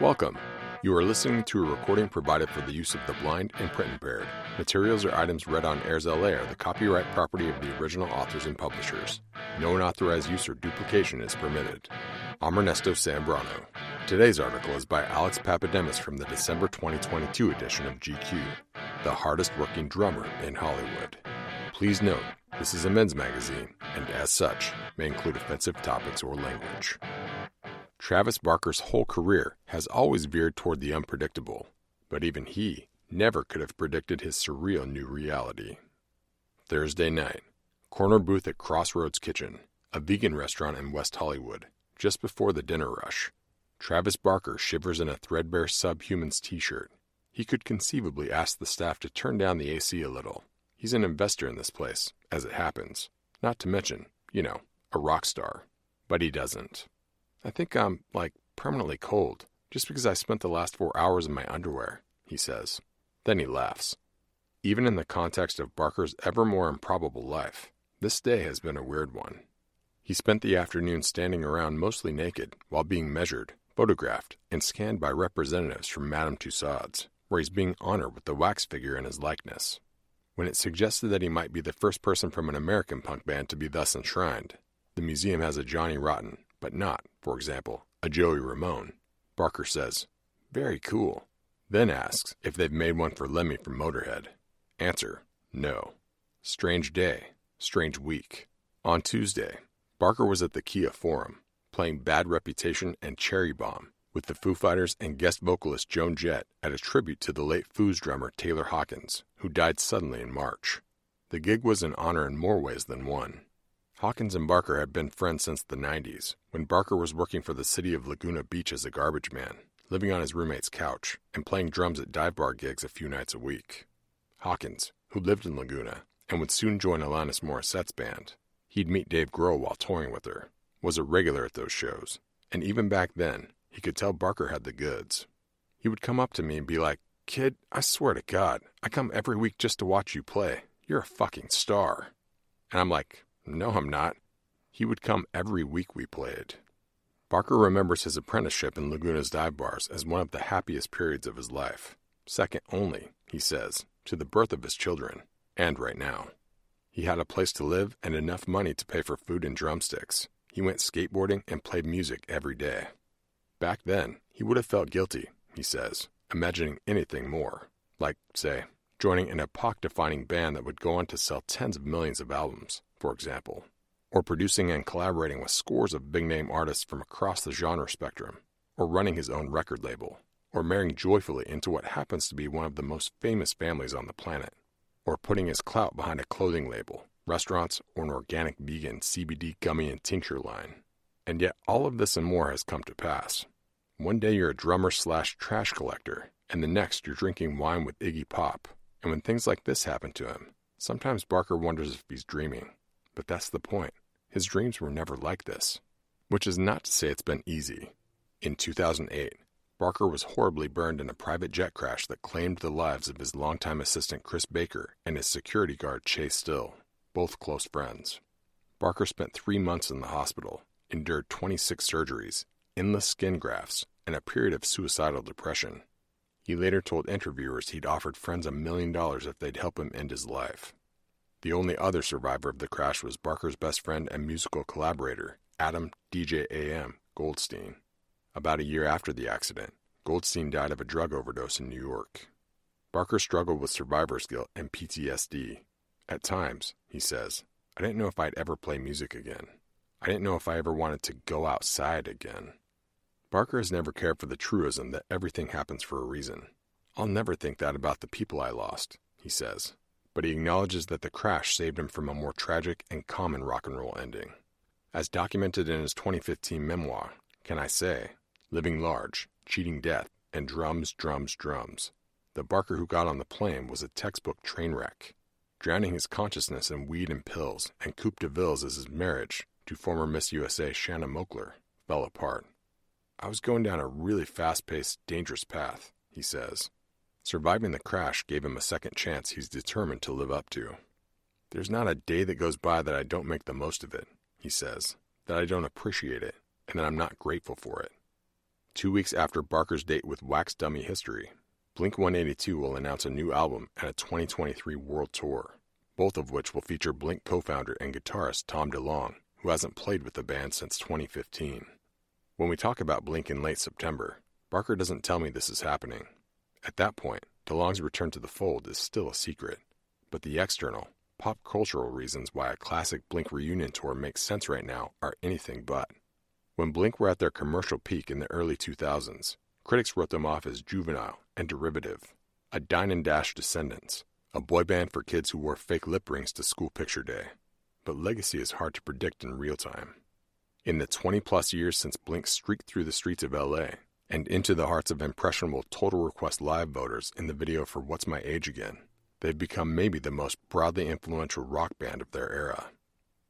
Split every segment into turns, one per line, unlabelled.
Welcome. You are listening to a recording provided for the use of the blind and print impaired. Materials or items read on Airs LA are the copyright property of the original authors and publishers. No unauthorized use or duplication is permitted. I'm Ernesto Sambrano. Today's article is by Alex Pappademas from the December 2022 edition of GQ, the hardest working drummer in Hollywood. Please note, this is a men's magazine, and as such, may include offensive topics or language. Travis Barker's whole career has always veered toward the unpredictable, but even he never could have predicted his surreal new reality. Thursday night, corner booth at Crossroads Kitchen, a vegan restaurant in West Hollywood, just before the dinner rush. Travis Barker shivers in a threadbare Subhumans t shirt. He could conceivably ask the staff to turn down the AC a little. He's an investor in this place, as it happens. Not to mention, you know, a rock star. But he doesn't. I think I'm, like, permanently cold, just because I spent the last four hours in my underwear, he says. Then he laughs. Even in the context of Barker's ever more improbable life, this day has been a weird one. He spent the afternoon standing around mostly naked while being measured, photographed, and scanned by representatives from Madame Tussauds, where he's being honored with the wax figure in his likeness. When it suggested that he might be the first person from an American punk band to be thus enshrined, the museum has a Johnny Rotten, but not, for example, a Joey Ramone. Barker says, Very cool. Then asks if they've made one for Lemmy from Motorhead. Answer, No. Strange day, strange week. On Tuesday, Barker was at the Kia Forum, playing Bad Reputation and Cherry Bomb with the Foo Fighters and guest vocalist Joan Jett at a tribute to the late Foos drummer Taylor Hawkins, who died suddenly in March. The gig was an honor in more ways than one. Hawkins and Barker had been friends since the 90s, when Barker was working for the city of Laguna Beach as a garbage man, living on his roommate's couch, and playing drums at dive bar gigs a few nights a week. Hawkins, who lived in Laguna and would soon join Alanis Morissette's band, he'd meet Dave Grohl while touring with her, was a regular at those shows, and even back then, he could tell Barker had the goods. He would come up to me and be like, Kid, I swear to God, I come every week just to watch you play. You're a fucking star. And I'm like, no, I'm not. He would come every week we played. Barker remembers his apprenticeship in Laguna's dive bars as one of the happiest periods of his life, second only, he says, to the birth of his children, and right now. He had a place to live and enough money to pay for food and drumsticks. He went skateboarding and played music every day. Back then, he would have felt guilty, he says, imagining anything more, like, say, joining an epoch defining band that would go on to sell tens of millions of albums for example, or producing and collaborating with scores of big name artists from across the genre spectrum, or running his own record label, or marrying joyfully into what happens to be one of the most famous families on the planet, or putting his clout behind a clothing label, restaurants, or an organic vegan CBD gummy and tincture line. And yet, all of this and more has come to pass. One day you're a drummer slash trash collector, and the next you're drinking wine with Iggy Pop. And when things like this happen to him, sometimes Barker wonders if he's dreaming. But that's the point. His dreams were never like this. Which is not to say it's been easy. In 2008, Barker was horribly burned in a private jet crash that claimed the lives of his longtime assistant Chris Baker and his security guard Chase Still, both close friends. Barker spent three months in the hospital, endured 26 surgeries, endless skin grafts, and a period of suicidal depression. He later told interviewers he'd offered friends a million dollars if they'd help him end his life. The only other survivor of the crash was Barker's best friend and musical collaborator, Adam DJ AM Goldstein. About a year after the accident, Goldstein died of a drug overdose in New York. Barker struggled with survivor's guilt and PTSD. At times, he says, I didn't know if I'd ever play music again. I didn't know if I ever wanted to go outside again. Barker has never cared for the truism that everything happens for a reason. I'll never think that about the people I lost, he says but he acknowledges that the crash saved him from a more tragic and common rock and roll ending. As documented in his 2015 memoir, Can I Say? Living Large, Cheating Death, and Drums, Drums, Drums, the Barker who got on the plane was a textbook train wreck, drowning his consciousness in weed and pills and Coupe de Villes as his marriage to former Miss USA Shanna Moakler fell apart. I was going down a really fast paced, dangerous path, he says, Surviving the crash gave him a second chance he's determined to live up to. There's not a day that goes by that I don't make the most of it, he says, that I don't appreciate it, and that I'm not grateful for it. Two weeks after Barker's date with Wax Dummy History, Blink 182 will announce a new album and a 2023 world tour, both of which will feature Blink co founder and guitarist Tom DeLonge, who hasn't played with the band since 2015. When we talk about Blink in late September, Barker doesn't tell me this is happening. At that point, DeLonge's return to the fold is still a secret, but the external, pop cultural reasons why a classic Blink reunion tour makes sense right now are anything but. When Blink were at their commercial peak in the early 2000s, critics wrote them off as juvenile and derivative, a dine and dash Descendents, a boy band for kids who wore fake lip rings to school picture day. But legacy is hard to predict in real time. In the 20 plus years since Blink streaked through the streets of LA and into the hearts of impressionable Total Request Live voters in the video for What's My Age Again, they've become maybe the most broadly influential rock band of their era.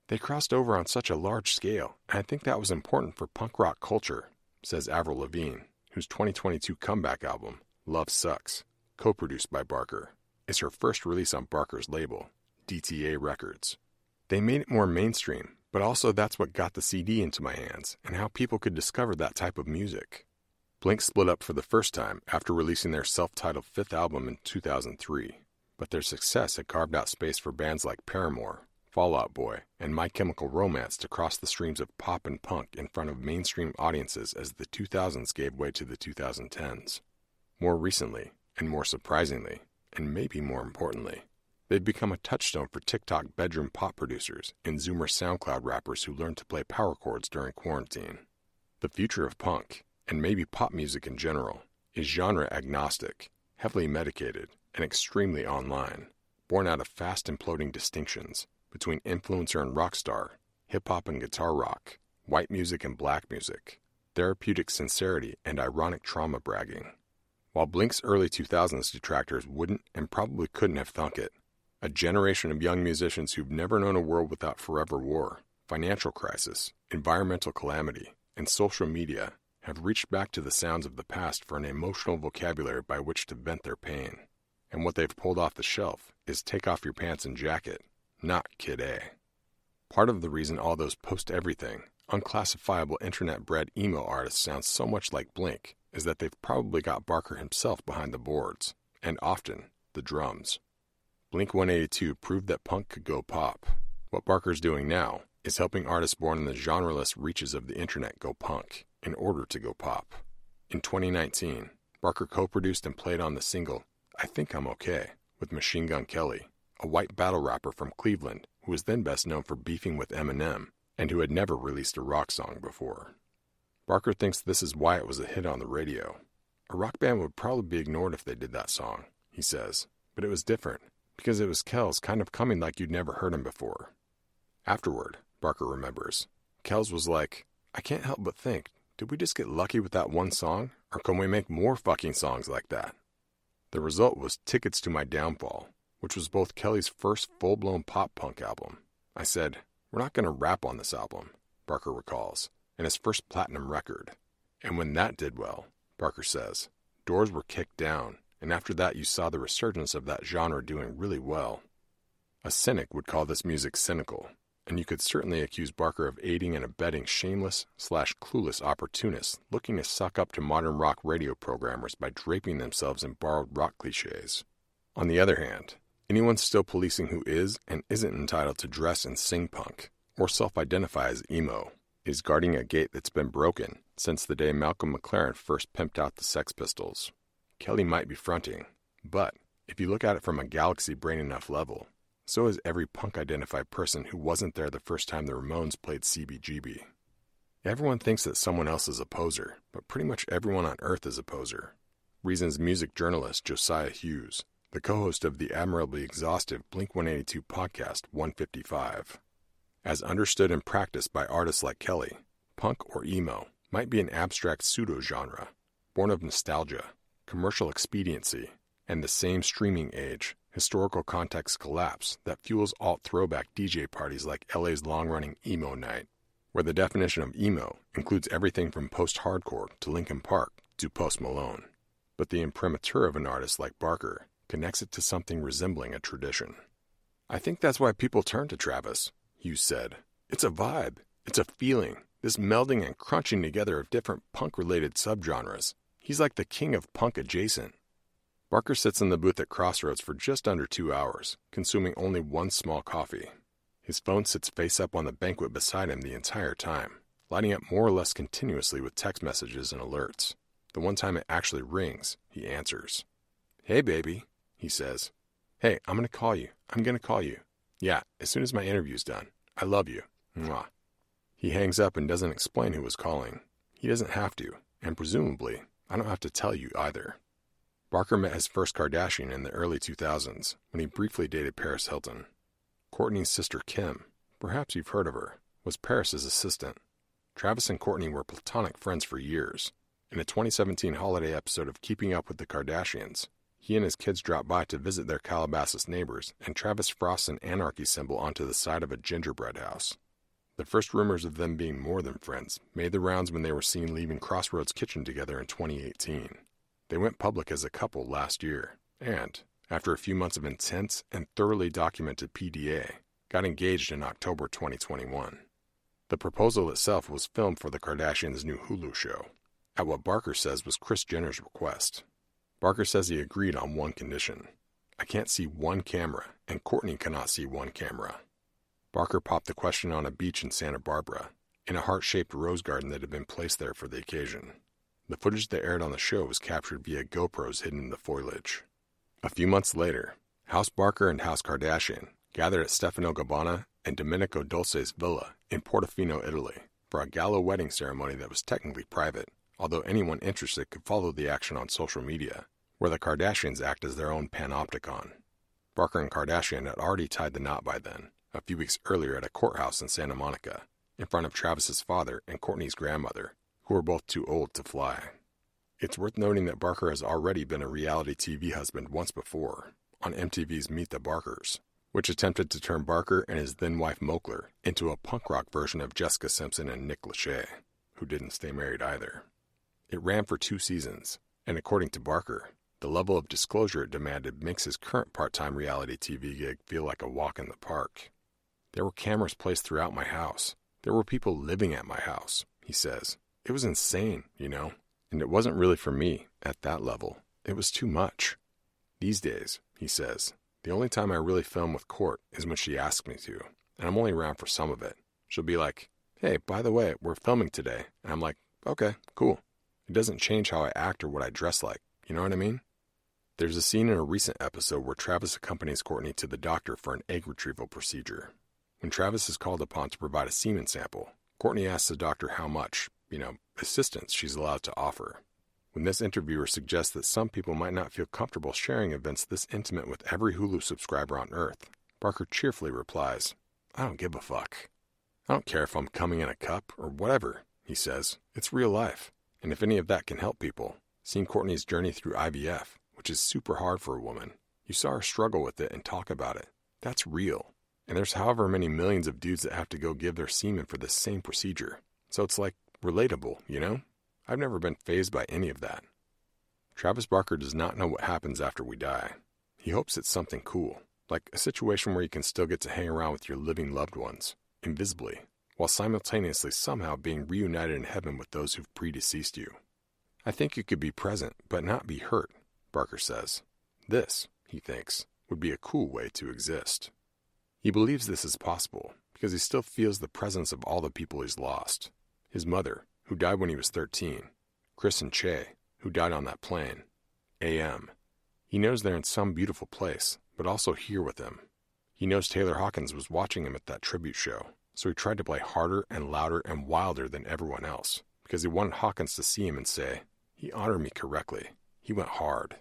They crossed over on such a large scale, and I think that was important for punk rock culture, says Avril Lavigne, whose 2022 comeback album, Love Sux, co produced by Barker, is her first release on Barker's label, DTA Records. They made it more mainstream, but also that's what got the CD into my hands and how people could discover that type of music. Blink split up for the first time after releasing their self titled fifth album in 2003, but their success had carved out space for bands like Paramore, Fall Out Boy, and My Chemical Romance to cross the streams of pop and punk in front of mainstream audiences as the 2000s gave way to the 2010s. More recently, and more surprisingly, and maybe more importantly, they've become a touchstone for TikTok bedroom pop producers and Zoomer SoundCloud rappers who learned to play power chords during quarantine. The future of punk, and maybe pop music in general, is genre agnostic, heavily medicated, and extremely online, born out of fast imploding distinctions between influencer and rock star, hip hop and guitar rock, white music and black music, therapeutic sincerity and ironic trauma bragging. While Blink's early 2000s detractors wouldn't and probably couldn't have thunk it, a generation of young musicians who've never known a world without forever war, financial crisis, environmental calamity, and social media have reached back to the sounds of the past for an emotional vocabulary by which to vent their pain. And what they've pulled off the shelf is Take Off Your Pants and Jacket, not Kid A. Part of the reason all those post everything, unclassifiable internet bred emo artists sound so much like Blink is that they've probably got Barker himself behind the boards, and often the drums. Blink 182 proved that punk could go pop. What Barker's doing now is helping artists born in the genreless reaches of the internet go punk in order to go pop. In 2019, Barker co produced and played on the single I Think I'm Okay with Machine Gun Kelly, a white battle rapper from Cleveland who was then best known for beefing with Eminem and who had never released a rock song before. Barker thinks this is why it was a hit on the radio. A rock band would probably be ignored if they did that song, he says, but it was different because it was Kells kind of coming like you'd never heard him before. Afterward, Barker remembers, Kells was like, I can't help but think, did we just get lucky with that one song, or can we make more fucking songs like that? The result was Tickets to My Downfall, which was both Kelly's first full blown pop punk album. I said, We're not going to rap on this album, Barker recalls, and his first platinum record. And when that did well, Barker says, doors were kicked down, and after that you saw the resurgence of that genre doing really well. A cynic would call this music cynical, and you could certainly accuse Barker of aiding and abetting shameless slash clueless opportunists looking to suck up to modern rock radio programmers by draping themselves in borrowed rock cliches. On the other hand, Anyone still policing who is and isn't entitled to dress and sing punk, or self identify as emo, is guarding a gate that's been broken since the day Malcolm McLaren first pimped out the Sex Pistols. Kelly might be fronting, but if you look at it from a galaxy brain enough level, so is every punk identified person who wasn't there the first time the Ramones played CBGB. Everyone thinks that someone else is a poser, but pretty much everyone on Earth is a poser. Reasons music journalist Josiah Hughes, the co host of the admirably exhaustive Blink 182 podcast 155. As understood and practiced by artists like Kelly, punk or emo might be an abstract pseudo genre, born of nostalgia, commercial expediency, and the same streaming age, historical context collapse that fuels alt throwback DJ parties like LA's long running Emo Night, where the definition of emo includes everything from post hardcore to Linkin Park to Post Malone. But the imprimatur of an artist like Barker connects it to something resembling a tradition. I think that's why people turn to Travis, Hughes said. It's a vibe, it's a feeling, This melding and crunching together of different punk related subgenres. He's like the king of punk adjacent. Barker sits in the booth at Crossroads for just under two hours, consuming only one small coffee. His phone sits face up on the banquet beside him the entire time, lighting up more or less continuously with text messages and alerts. The one time it actually rings, he answers. Hey, baby, he says. Hey, I'm going to call you. I'm going to call you. Yeah, as soon as my interview's done. I love you. Mwah. He hangs up and doesn't explain who was calling. He doesn't have to, and presumably, I don't have to tell you either. Barker met his first Kardashian in the early 2000s when he briefly dated Paris Hilton. Kourtney's sister Kim, perhaps you've heard of her, was Paris's assistant. Travis and Kourtney were platonic friends for years. In a 2017 holiday episode of Keeping Up with the Kardashians, he and his kids dropped by to visit their Calabasas neighbors, and Travis frosts an anarchy symbol onto the side of a gingerbread house. The first rumors of them being more than friends made the rounds when they were seen leaving Crossroads Kitchen together in 2018. They went public as a couple last year, and, after a few months of intense and thoroughly documented PDA, got engaged in October 2021. The proposal itself was filmed for the Kardashians' new Hulu show, at what Barker says was Kris Jenner's request. Barker says he agreed on one condition. I can't see one camera, and Kourtney cannot see one camera. Barker popped the question on a beach in Santa Barbara, in a heart shaped rose garden that had been placed there for the occasion. The footage that aired on the show was captured via GoPros hidden in the foliage. A few months later, House Barker and House Kardashian gathered at Stefano Gabbana and Domenico Dolce's villa in Portofino, Italy, for a gala wedding ceremony that was technically private, although anyone interested could follow the action on social media, where the Kardashians act as their own panopticon. Barker and Kardashian had already tied the knot by then, a few weeks earlier at a courthouse in Santa Monica, in front of Travis's father and Kourtney's grandmother, who are both too old to fly. It's worth noting that Barker has already been a reality TV husband once before, on MTV's Meet the Barkers, which attempted to turn Barker and his then wife Moakler into a punk rock version of Jessica Simpson and Nick Lachey, who didn't stay married either. It ran for two seasons, and according to Barker, the level of disclosure it demanded makes his current part time reality TV gig feel like a walk in the park. There were cameras placed throughout my house. There were people living at my house, he says. It was insane, you know? And it wasn't really for me at that level. It was too much. These days, he says, the only time I really film with Court is when she asks me to, and I'm only around for some of it. She'll be like, hey, by the way, we're filming today. And I'm like, okay, cool. It doesn't change how I act or what I dress like. You know what I mean? There's a scene in a recent episode where Travis accompanies Kourtney to the doctor for an egg retrieval procedure. When Travis is called upon to provide a semen sample, Kourtney asks the doctor how much, you know, assistance she's allowed to offer. When this interviewer suggests that some people might not feel comfortable sharing events this intimate with every Hulu subscriber on Earth, Barker cheerfully replies, I don't give a fuck. I don't care if I'm coming in a cup or whatever, he says. It's real life. And if any of that can help people, seeing Kourtney's journey through IVF, which is super hard for a woman, you saw her struggle with it and talk about it. That's real. And there's however many millions of dudes that have to go give their semen for the same procedure. So it's like relatable, you know? I've never been phased by any of that. Travis Barker does not know what happens after we die. He hopes it's something cool, like a situation where you can still get to hang around with your living loved ones, invisibly, while simultaneously somehow being reunited in heaven with those who've predeceased you. I think you could be present, but not be hurt, Barker says. This, he thinks, would be a cool way to exist. He believes this is possible because he still feels the presence of all the people he's lost his mother, who died when he was 13, Chris and Che, who died on that plane, AM. He knows they're in some beautiful place, but also here with him. He knows Taylor Hawkins was watching him at that tribute show, so he tried to play harder and louder and wilder than everyone else because he wanted Hawkins to see him and say, He honored me correctly. He went hard.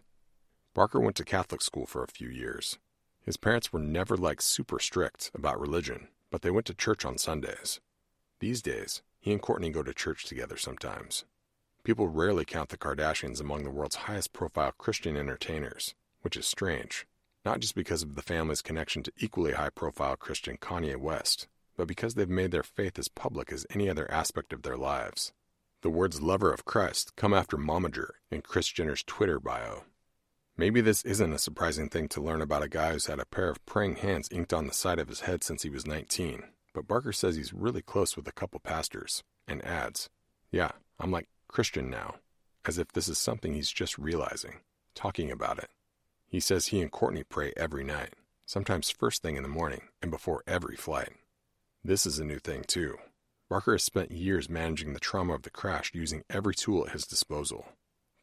Barker went to Catholic school for a few years. His parents were never like super strict about religion, but they went to church on Sundays. These days, he and Kourtney go to church together sometimes. People rarely count the Kardashians among the world's highest profile Christian entertainers, which is strange, not just because of the family's connection to equally high profile Christian Kanye West, but because they've made their faith as public as any other aspect of their lives. The words lover of Christ come after momager in Kris Jenner's Twitter bio. Maybe this isn't a surprising thing to learn about a guy who's had a pair of praying hands inked on the side of his head since he was 19, but Barker says he's really close with a couple pastors, and adds, Yeah, I'm like Christian now, as if this is something he's just realizing, talking about it. He says he and Kourtney pray every night, sometimes first thing in the morning and before every flight. This is a new thing, too. Barker has spent years managing the trauma of the crash using every tool at his disposal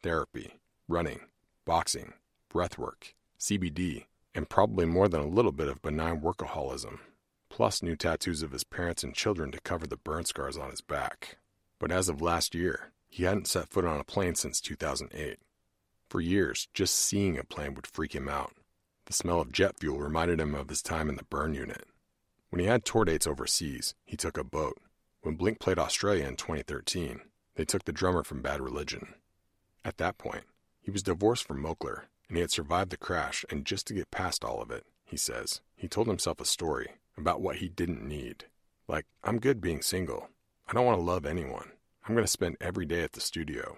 therapy, running, boxing, breathwork, CBD, and probably more than a little bit of benign workaholism, plus new tattoos of his parents and children to cover the burn scars on his back. But as of last year, he hadn't set foot on a plane since 2008. For years, just seeing a plane would freak him out. The smell of jet fuel reminded him of his time in the burn unit. When he had tour dates overseas, he took a boat. When Blink played Australia in 2013, they took the drummer from Bad Religion. At that point, he was divorced from Moakler, and he had survived the crash, and just to get past all of it, he says, he told himself a story about what he didn't need. Like, I'm good being single. I don't want to love anyone. I'm going to spend every day at the studio.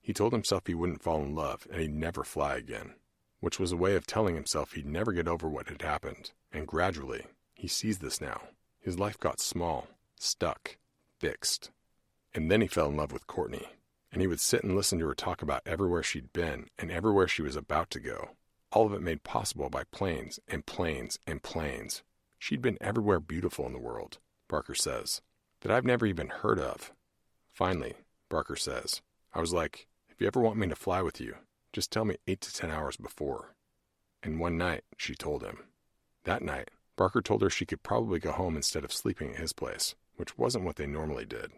He told himself he wouldn't fall in love and he'd never fly again, which was a way of telling himself he'd never get over what had happened. And gradually, he sees this now. His life got small, stuck, fixed. And then he fell in love with Kourtney, and he would sit and listen to her talk about everywhere she'd been and everywhere she was about to go. All of it made possible by planes and planes and planes. She'd been everywhere beautiful in the world, Barker says, that I've never even heard of. Finally, Barker says, I was like, if you ever want me to fly with you, just tell me eight to ten hours before. And one night, she told him. That night, Barker told her she could probably go home instead of sleeping at his place, which wasn't what they normally did.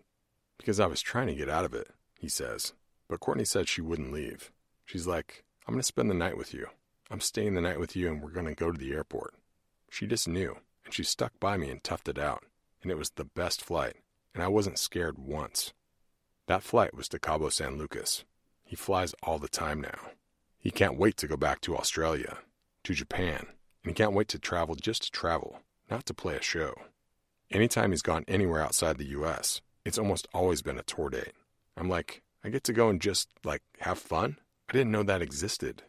Because I was trying to get out of it, he says. But Kourtney said she wouldn't leave. She's like, I'm going to spend the night with you. I'm staying the night with you and we're going to go to the airport. She just knew, and she stuck by me and toughed it out. And it was the best flight, and I wasn't scared once. That flight was to Cabo San Lucas. He flies all the time now. He can't wait to go back to Australia, to Japan, and he can't wait to travel just to travel, not to play a show. Anytime he's gone anywhere outside the US, it's almost always been a tour date. I'm like, I get to go and just, like, have fun? I didn't know that existed.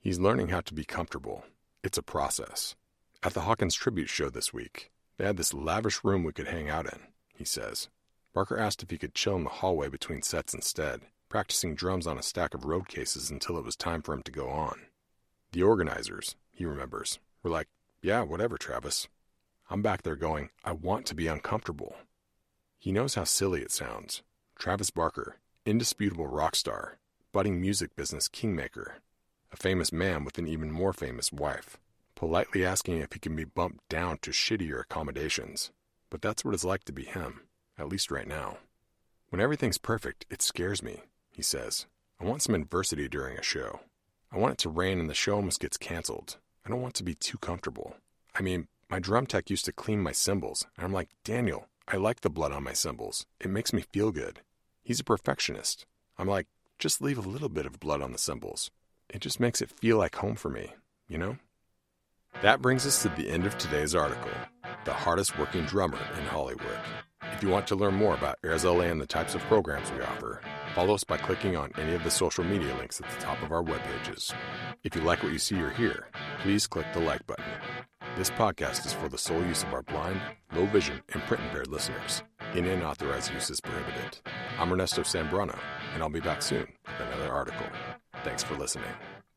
He's learning how to be comfortable. It's a process. At the Hawkins Tribute show this week, they had this lavish room we could hang out in, he says. Barker asked if he could chill in the hallway between sets instead, practicing drums on a stack of road cases until it was time for him to go on. The organizers, he remembers, were like, Yeah, whatever, Travis. I'm back there going, I want to be uncomfortable. He knows how silly it sounds. Travis Barker, indisputable rock star, budding music business kingmaker, a famous man with an even more famous wife, politely asking if he can be bumped down to shittier accommodations. But that's what it's like to be him at least right now. When everything's perfect, it scares me, he says. I want some adversity during a show. I want it to rain and the show almost gets canceled. I don't want to be too comfortable. I mean, my drum tech used to clean my cymbals, and I'm like, Daniel, I like the blood on my cymbals. It makes me feel good. He's a perfectionist. I'm like, just leave a little bit of blood on the cymbals. It just makes it feel like home for me, you know? That brings us to the end of today's article The Hardest Working Drummer in Hollywood. If you want to learn more about LA and the types of programs we offer, follow us by clicking on any of the social media links at the top of our web pages. If you like what you see or hear, please click the like button. This podcast is for the sole use of our blind, low vision, and print impaired listeners. Any unauthorized use is prohibited. I'm Ernesto Sambrano, and I'll be back soon with another article. Thanks for listening.